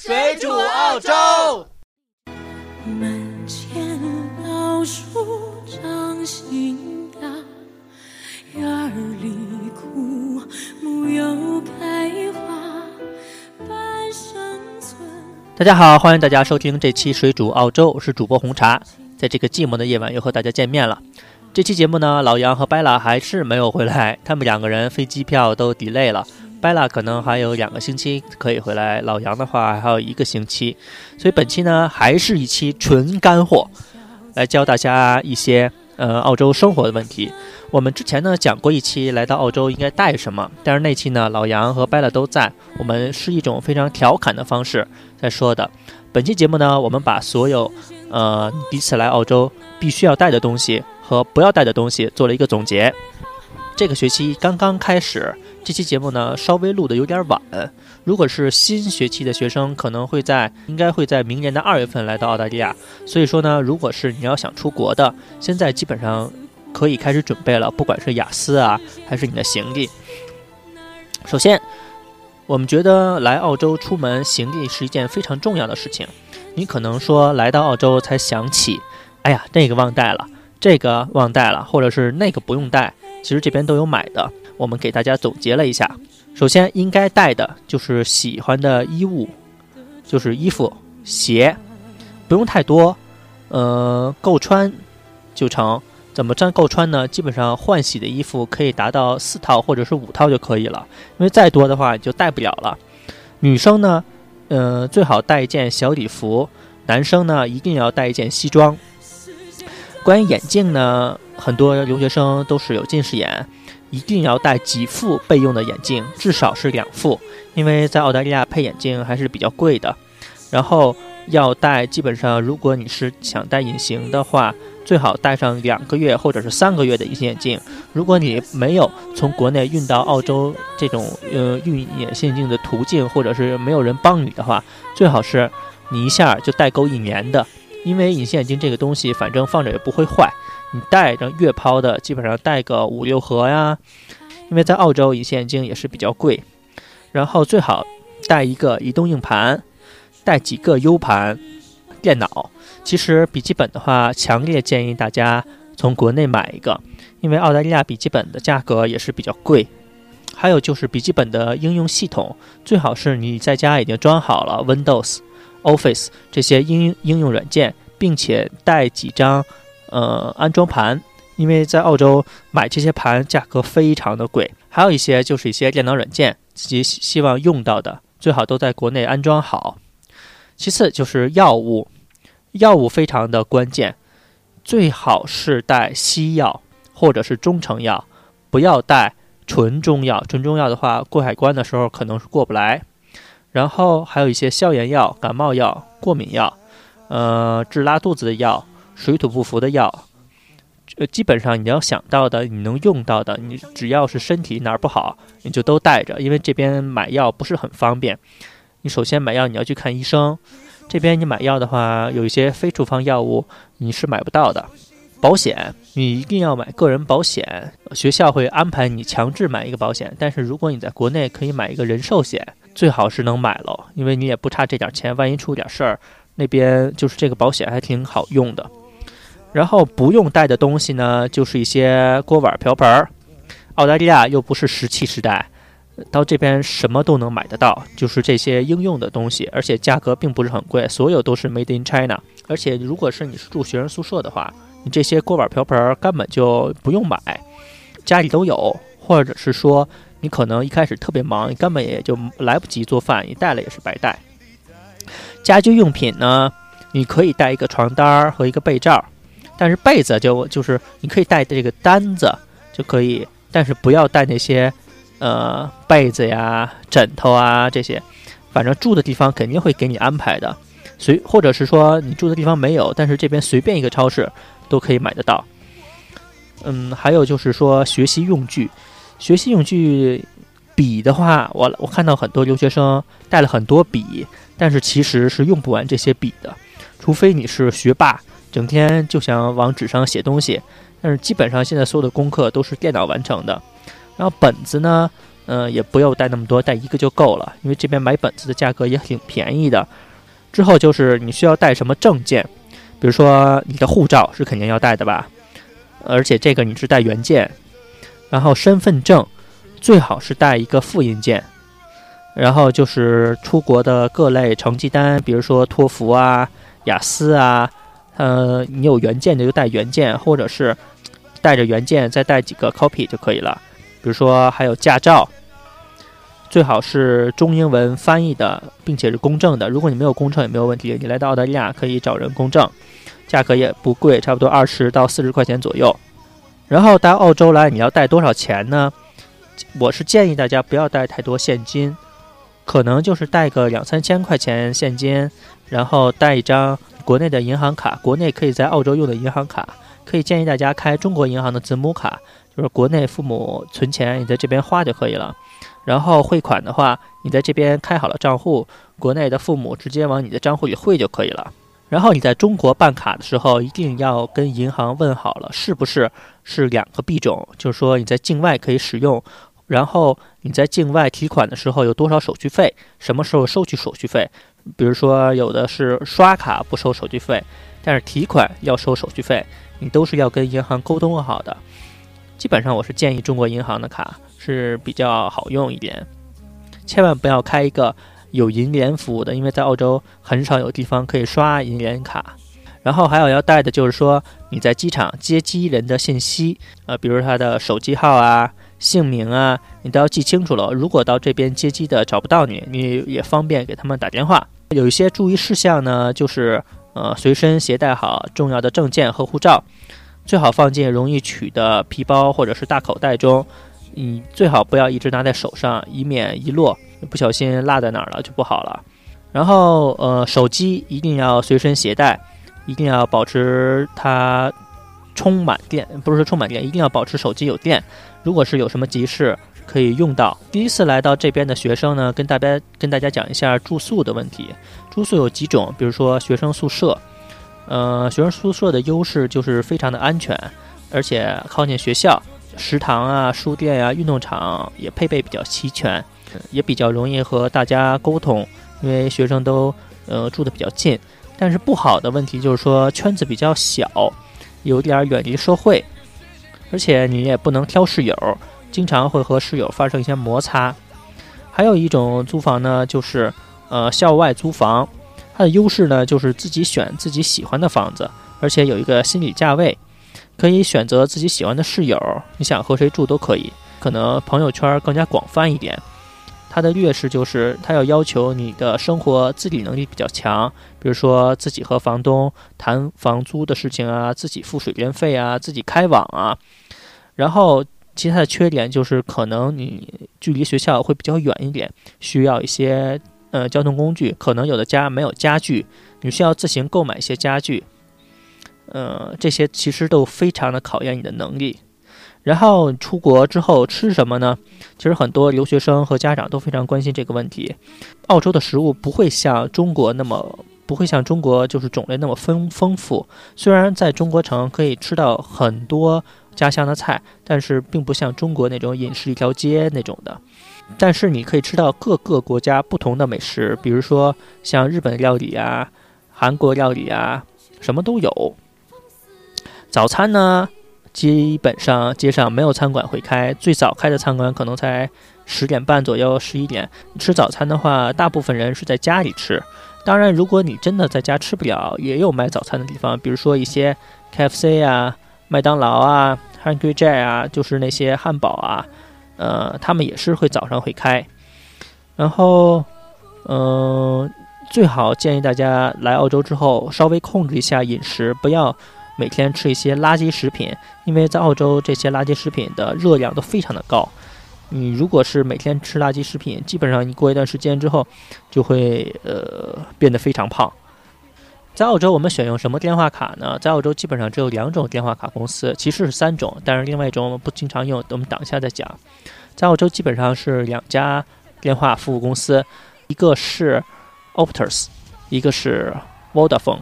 水煮澳洲。门前老树长新芽，院儿里枯木又开花，半生存。大家好，欢迎大家收听这期《水煮澳洲》，我是主播红茶。在这个寂寞的夜晚，又和大家见面了。这期节目呢，老杨和 Bella 还是没有回来，他们两个人飞机票都 delay 了。Bella 可能还有两个星期可以回来，老杨的话还有一个星期，所以本期呢还是一期纯干货，来教大家一些呃澳洲生活的问题。我们之前呢讲过一期来到澳洲应该带什么，但是那期呢老杨和 Bella 都在，我们是一种非常调侃的方式在说的。本期节目呢，我们把所有呃第一次来澳洲必须要带的东西和不要带的东西做了一个总结。这个学期刚刚开始。这期节目呢，稍微录的有点晚。如果是新学期的学生，可能会在应该会在明年的二月份来到澳大利亚。所以说呢，如果是你要想出国的，现在基本上可以开始准备了，不管是雅思啊，还是你的行李。首先，我们觉得来澳洲出门行李是一件非常重要的事情。你可能说来到澳洲才想起，哎呀，那个忘带了，这个忘带了，或者是那个不用带，其实这边都有买的。我们给大家总结了一下，首先应该带的就是喜欢的衣物，就是衣服、鞋，不用太多，呃，够穿就成。怎么占够穿呢？基本上换洗的衣服可以达到四套或者是五套就可以了，因为再多的话就带不了了。女生呢，呃，最好带一件小礼服；男生呢，一定要带一件西装。关于眼镜呢，很多留学生都是有近视眼。一定要带几副备用的眼镜，至少是两副，因为在澳大利亚配眼镜还是比较贵的。然后要戴，基本上如果你是想戴隐形的话，最好戴上两个月或者是三个月的隐形眼镜。如果你没有从国内运到澳洲这种呃运隐形眼镜的途径，或者是没有人帮你的话，最好是你一下就带够一年的，因为隐形眼镜这个东西反正放着也不会坏。你带着月抛的，基本上带个五六盒呀，因为在澳洲隐形眼镜也是比较贵。然后最好带一个移动硬盘，带几个 U 盘电脑。其实笔记本的话，强烈建议大家从国内买一个，因为澳大利亚笔记本的价格也是比较贵。还有就是笔记本的应用系统，最好是你在家已经装好了 Windows、Office 这些应应用软件，并且带几张。呃，安装盘，因为在澳洲买这些盘价格非常的贵，还有一些就是一些电脑软件，自己希望用到的，最好都在国内安装好。其次就是药物，药物非常的关键，最好是带西药或者是中成药，不要带纯中药。纯中药的话，过海关的时候可能是过不来。然后还有一些消炎药、感冒药、过敏药，呃，治拉肚子的药。水土不服的药，呃，基本上你要想到的，你能用到的，你只要是身体哪儿不好，你就都带着，因为这边买药不是很方便。你首先买药你要去看医生，这边你买药的话，有一些非处方药物你是买不到的。保险你一定要买个人保险，学校会安排你强制买一个保险，但是如果你在国内可以买一个人寿险，最好是能买了，因为你也不差这点钱，万一出点事儿，那边就是这个保险还挺好用的。然后不用带的东西呢，就是一些锅碗瓢盆儿。澳大利亚又不是石器时代，到这边什么都能买得到，就是这些应用的东西，而且价格并不是很贵，所有都是 Made in China。而且如果是你是住学生宿舍的话，你这些锅碗瓢盆儿根本就不用买，家里都有，或者是说你可能一开始特别忙，你根本也就来不及做饭，你带了也是白带。家居用品呢，你可以带一个床单儿和一个被罩。但是被子就就是你可以带这个单子就可以，但是不要带那些，呃，被子呀、枕头啊这些，反正住的地方肯定会给你安排的，随或者是说你住的地方没有，但是这边随便一个超市都可以买得到。嗯，还有就是说学习用具，学习用具笔的话，我我看到很多留学生带了很多笔，但是其实是用不完这些笔的，除非你是学霸。整天就想往纸上写东西，但是基本上现在所有的功课都是电脑完成的。然后本子呢，嗯，也不要带那么多，带一个就够了，因为这边买本子的价格也挺便宜的。之后就是你需要带什么证件，比如说你的护照是肯定要带的吧，而且这个你是带原件，然后身份证最好是带一个复印件，然后就是出国的各类成绩单，比如说托福啊、雅思啊，呃，你有原件的就带原件，或者是带着原件再带几个 copy 就可以了。比如说还有驾照。最好是中英文翻译的，并且是公证的。如果你没有公证也没有问题，你来到澳大利亚可以找人公证，价格也不贵，差不多二十到四十块钱左右。然后到澳洲来，你要带多少钱呢？我是建议大家不要带太多现金，可能就是带个两三千块钱现金，然后带一张国内的银行卡，国内可以在澳洲用的银行卡，可以建议大家开中国银行的子母卡，就是国内父母存钱，你在这边花就可以了。然后汇款的话，你在这边开好了账户，国内的父母直接往你的账户里汇就可以了。然后你在中国办卡的时候，一定要跟银行问好了，是不是是两个币种，就是说你在境外可以使用。然后你在境外提款的时候有多少手续费，什么时候收取手续费？比如说有的是刷卡不收手续费，但是提款要收手续费，你都是要跟银行沟通好的。基本上我是建议中国银行的卡。是比较好用一点，千万不要开一个有银联服务的，因为在澳洲很少有地方可以刷银联卡。然后还有要带的就是说你在机场接机人的信息，呃，比如他的手机号啊、姓名啊，你都要记清楚了。如果到这边接机的找不到你，你也方便给他们打电话。有一些注意事项呢，就是呃，随身携带好重要的证件和护照，最好放进容易取的皮包或者是大口袋中。你最好不要一直拿在手上，以免一落不小心落在哪儿了就不好了。然后，呃，手机一定要随身携带，一定要保持它充满电，不是说充满电，一定要保持手机有电。如果是有什么急事可以用到。第一次来到这边的学生呢，跟大家跟大家讲一下住宿的问题。住宿有几种，比如说学生宿舍，呃，学生宿舍的优势就是非常的安全，而且靠近学校。食堂啊，书店啊，运动场也配备比较齐全，也比较容易和大家沟通，因为学生都呃住的比较近。但是不好的问题就是说圈子比较小，有点远离社会，而且你也不能挑室友，经常会和室友发生一些摩擦。还有一种租房呢，就是呃校外租房，它的优势呢就是自己选自己喜欢的房子，而且有一个心理价位。可以选择自己喜欢的室友，你想和谁住都可以。可能朋友圈更加广泛一点。它的劣势就是它要要求你的生活自理能力比较强，比如说自己和房东谈房租的事情啊，自己付水电费啊，自己开网啊。然后其他的缺点就是可能你距离学校会比较远一点，需要一些呃交通工具。可能有的家没有家具，你需要自行购买一些家具。呃，这些其实都非常的考验你的能力。然后出国之后吃什么呢？其实很多留学生和家长都非常关心这个问题。澳洲的食物不会像中国那么，不会像中国就是种类那么丰丰富。虽然在中国城可以吃到很多家乡的菜，但是并不像中国那种饮食一条街那种的。但是你可以吃到各个国家不同的美食，比如说像日本料理啊、韩国料理啊，什么都有。早餐呢，基本上街上没有餐馆会开，最早开的餐馆可能才十点半左右、十一点。吃早餐的话，大部分人是在家里吃。当然，如果你真的在家吃不了，也有卖早餐的地方，比如说一些 KFC 啊、麦当劳啊、Hungry Jack 啊，就是那些汉堡啊，呃，他们也是会早上会开。然后，嗯，最好建议大家来澳洲之后稍微控制一下饮食，不要。每天吃一些垃圾食品，因为在澳洲这些垃圾食品的热量都非常的高。你如果是每天吃垃圾食品，基本上你过一段时间之后，就会呃变得非常胖。在澳洲，我们选用什么电话卡呢？在澳洲基本上只有两种电话卡公司，其实是三种，但是另外一种我们不经常用，我们等一下再讲。在澳洲基本上是两家电话服务公司，一个是 Optus，一个是 Vodafone。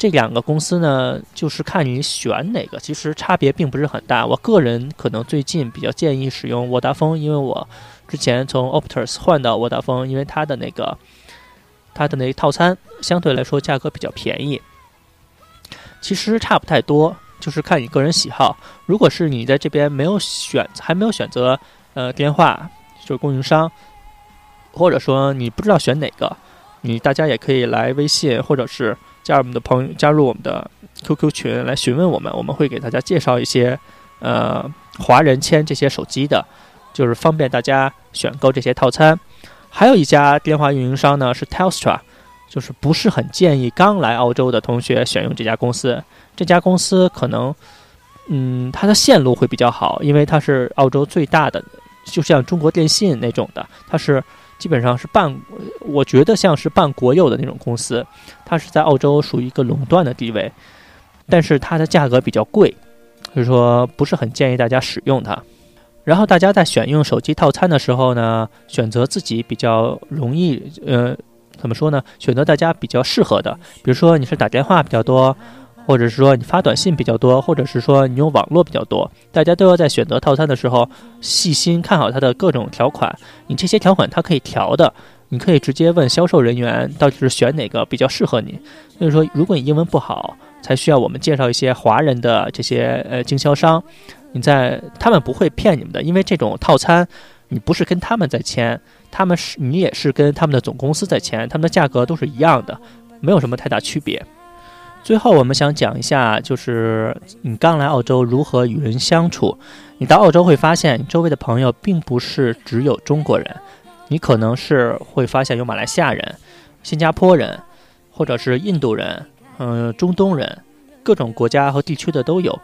这两个公司呢，就是看你选哪个，其实差别并不是很大。我个人可能最近比较建议使用沃达丰，因为我之前从 Optus 换到沃达丰，因为它的那个它的那套餐相对来说价格比较便宜。其实差不太多，就是看你个人喜好。如果是你在这边没有选，还没有选择呃电话，就是供应商，或者说你不知道选哪个，你大家也可以来微信或者是加入我们的朋友，加入我们的 QQ 群来询问我们，我们会给大家介绍一些呃华人签这些手机的，就是方便大家选购这些套餐。还有一家电话运营商呢是 Telstra。就是不是很建议刚来澳洲的同学选用这家公司。这家公司可能，嗯，它的线路会比较好，因为它是澳洲最大的，就像中国电信那种的，它是基本上是半，我觉得像是半国有的那种公司。它是在澳洲属于一个垄断的地位，但是它的价格比较贵，所以说不是很建议大家使用它。然后大家在选用手机套餐的时候呢，选择自己比较容易，呃。怎么说呢？选择大家比较适合的，比如说你是打电话比较多，或者是说你发短信比较多，或者是说你用网络比较多，大家都要在选择套餐的时候细心看好它的各种条款。你这些条款它可以调的，你可以直接问销售人员到底是选哪个比较适合你。所 以说，如果你英文不好，才需要我们介绍一些华人的这些呃经销商，你在他们不会骗你们的，因为这种套餐你不是跟他们在签。他们是你也是跟他们的总公司在签，他们的价格都是一样的，没有什么太大区别。最后，我们想讲一下，就是你刚来澳洲如何与人相处。你到澳洲会发现，你周围的朋友并不是只有中国人，你可能是会发现有马来西亚人、新加坡人，或者是印度人，嗯，中东人，各种国家和地区的都有。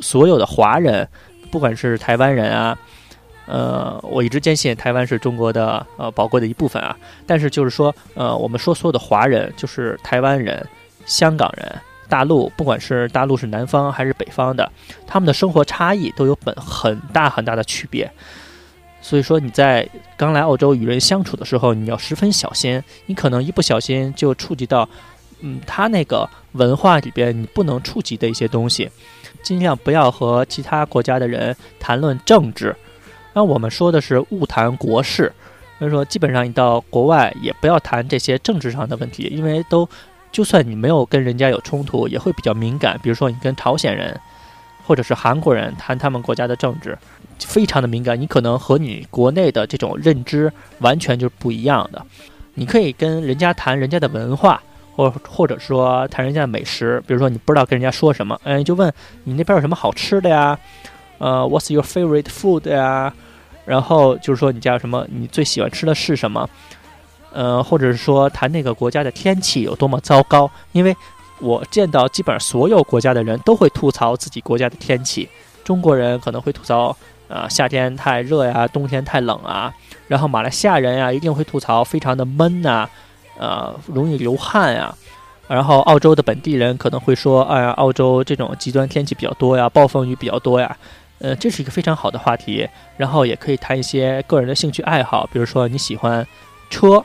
所有的华人，不管是台湾人啊。呃，我一直坚信台湾是中国的呃宝贵的一部分啊。但是就是说，呃，我们说所有的华人，就是台湾人、香港人、大陆，不管是大陆是南方还是北方的，他们的生活差异都有本很大很大的区别。所以说你在刚来澳洲与人相处的时候，你要十分小心，你可能一不小心就触及到，嗯，他那个文化里边你不能触及的一些东西，尽量不要和其他国家的人谈论政治。那我们说的是勿谈国事，所以说基本上你到国外也不要谈这些政治上的问题，因为都就算你没有跟人家有冲突，也会比较敏感。比如说你跟朝鲜人或者是韩国人谈他们国家的政治，非常的敏感，你可能和你国内的这种认知完全就是不一样的。你可以跟人家谈人家的文化，或或者说谈人家的美食，比如说你不知道跟人家说什么，嗯，就问你那边有什么好吃的呀？呃，What's your favorite food 呀？然后就是说你家有什么？你最喜欢吃的是什么？呃，或者是说谈那个国家的天气有多么糟糕？因为我见到基本上所有国家的人都会吐槽自己国家的天气。中国人可能会吐槽，呃，夏天太热呀，冬天太冷啊。然后马来西亚人呀，一定会吐槽非常的闷呐，呃，容易流汗呀。然后澳洲的本地人可能会说，哎呀，澳洲这种极端天气比较多呀，暴风雨比较多呀。呃，这是一个非常好的话题，然后也可以谈一些个人的兴趣爱好，比如说你喜欢车，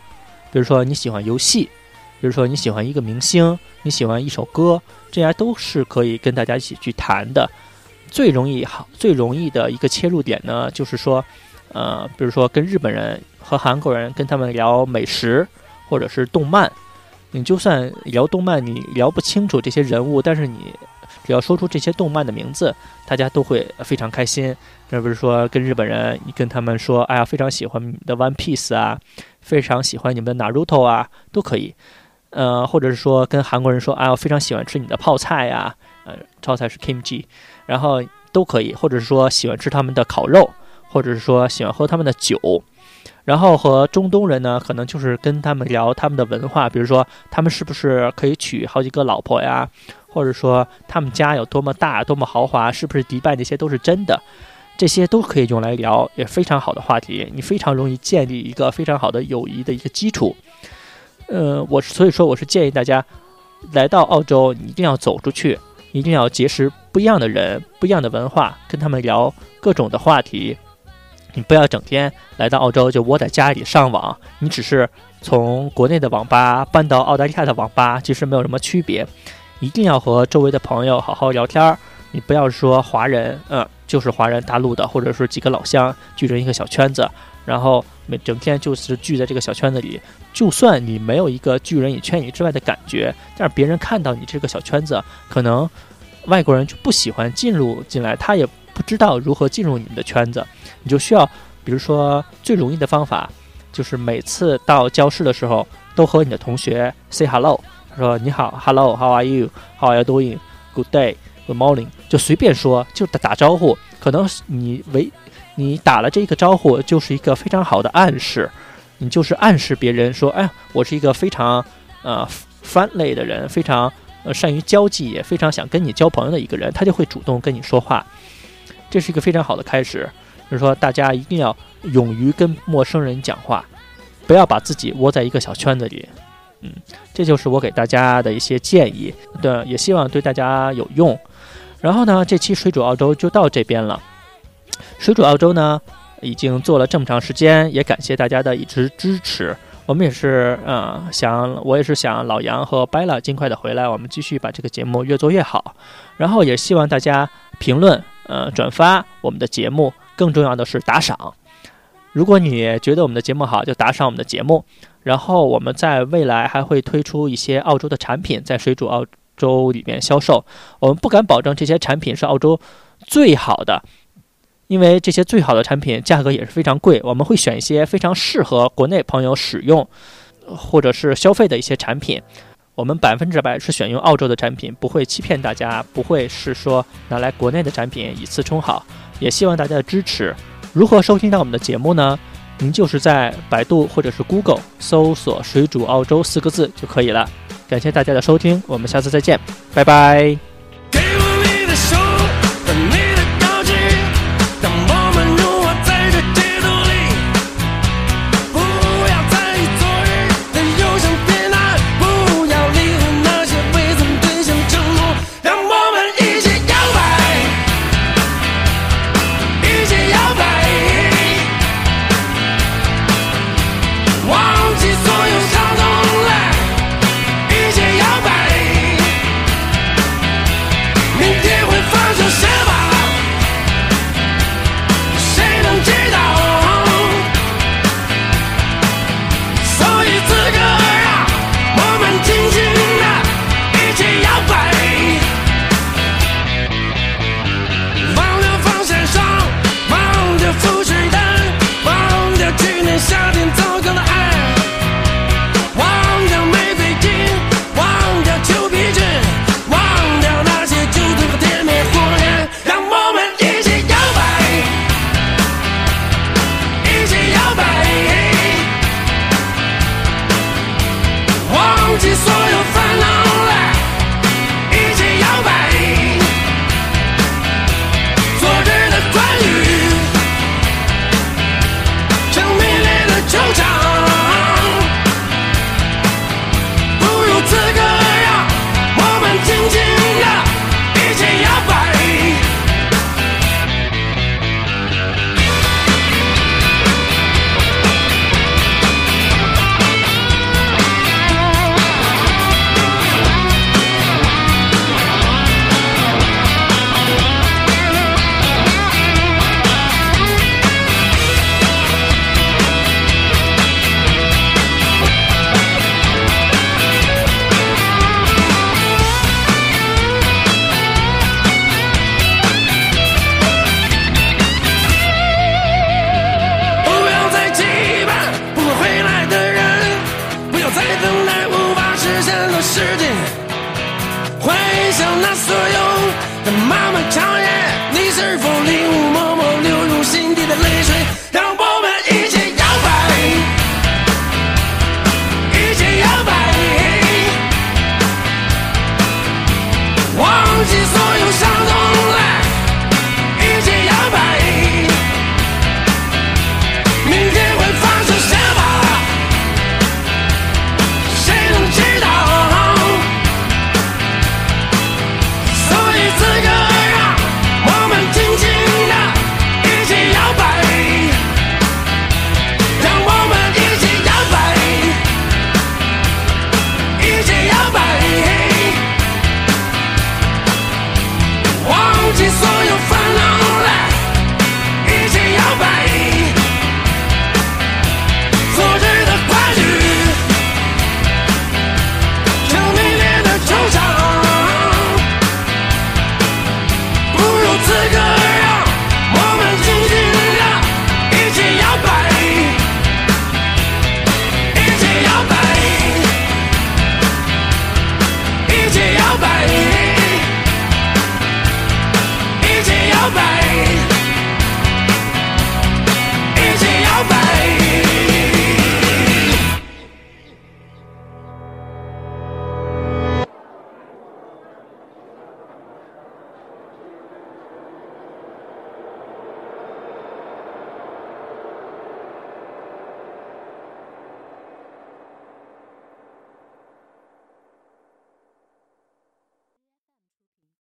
比如说你喜欢游戏，比如说你喜欢一个明星，你喜欢一首歌，这些都是可以跟大家一起去谈的。最容易好，最容易的一个切入点呢，就是说，呃，比如说跟日本人和韩国人跟他们聊美食或者是动漫，你就算聊动漫，你聊不清楚这些人物，但是你。只要说出这些动漫的名字，大家都会非常开心。那不是说跟日本人，你跟他们说，哎呀，非常喜欢你的 One Piece 啊，非常喜欢你们的 Naruto 啊，都可以。呃，或者是说跟韩国人说，啊，我，非常喜欢吃你的泡菜呀，呃，泡菜是 Kimchi，然后都可以。或者是说喜欢吃他们的烤肉，或者是说喜欢喝他们的酒。然后和中东人呢，可能就是跟他们聊他们的文化，比如说他们是不是可以娶好几个老婆呀？或者说他们家有多么大、多么豪华，是不是迪拜那些都是真的？这些都可以用来聊，也非常好的话题。你非常容易建立一个非常好的友谊的一个基础。呃，我所以说我是建议大家来到澳洲，你一定要走出去，一定要结识不一样的人、不一样的文化，跟他们聊各种的话题。你不要整天来到澳洲就窝在家里上网，你只是从国内的网吧搬到澳大利亚的网吧，其实没有什么区别。一定要和周围的朋友好好聊天儿，你不要说华人，嗯，就是华人大陆的，或者说几个老乡聚成一个小圈子，然后每整天就是聚在这个小圈子里。就算你没有一个拒人于千里之外的感觉，但是别人看到你这个小圈子，可能外国人就不喜欢进入进来，他也不知道如何进入你们的圈子。你就需要，比如说最容易的方法，就是每次到教室的时候，都和你的同学 say hello，说你好，hello，how are you，how are you doing，good Good morning，就随便说，就打打招呼。可能你为你打了这个招呼，就是一个非常好的暗示。你就是暗示别人说，哎，我是一个非常呃 friendly 的人，非常呃善于交际，也非常想跟你交朋友的一个人，他就会主动跟你说话。这是一个非常好的开始，就是说大家一定要勇于跟陌生人讲话，不要把自己窝在一个小圈子里。嗯，这就是我给大家的一些建议，对，也希望对大家有用。然后呢，这期水煮澳洲就到这边了。水煮澳洲呢？已经做了这么长时间，也感谢大家的一直支持。我们也是，嗯，想我也是想老杨和白了尽快的回来，我们继续把这个节目越做越好。然后也希望大家评论，呃，转发我们的节目，更重要的是打赏。如果你觉得我们的节目好，就打赏我们的节目。然后我们在未来还会推出一些澳洲的产品，在水煮澳洲里面销售。我们不敢保证这些产品是澳洲最好的。因为这些最好的产品价格也是非常贵，我们会选一些非常适合国内朋友使用，或者是消费的一些产品。我们百分之百是选用澳洲的产品，不会欺骗大家，不会是说拿来国内的产品以次充好。也希望大家的支持。如何收听到我们的节目呢？您就是在百度或者是 Google 搜索“水煮澳洲”四个字就可以了。感谢大家的收听，我们下次再见，拜拜。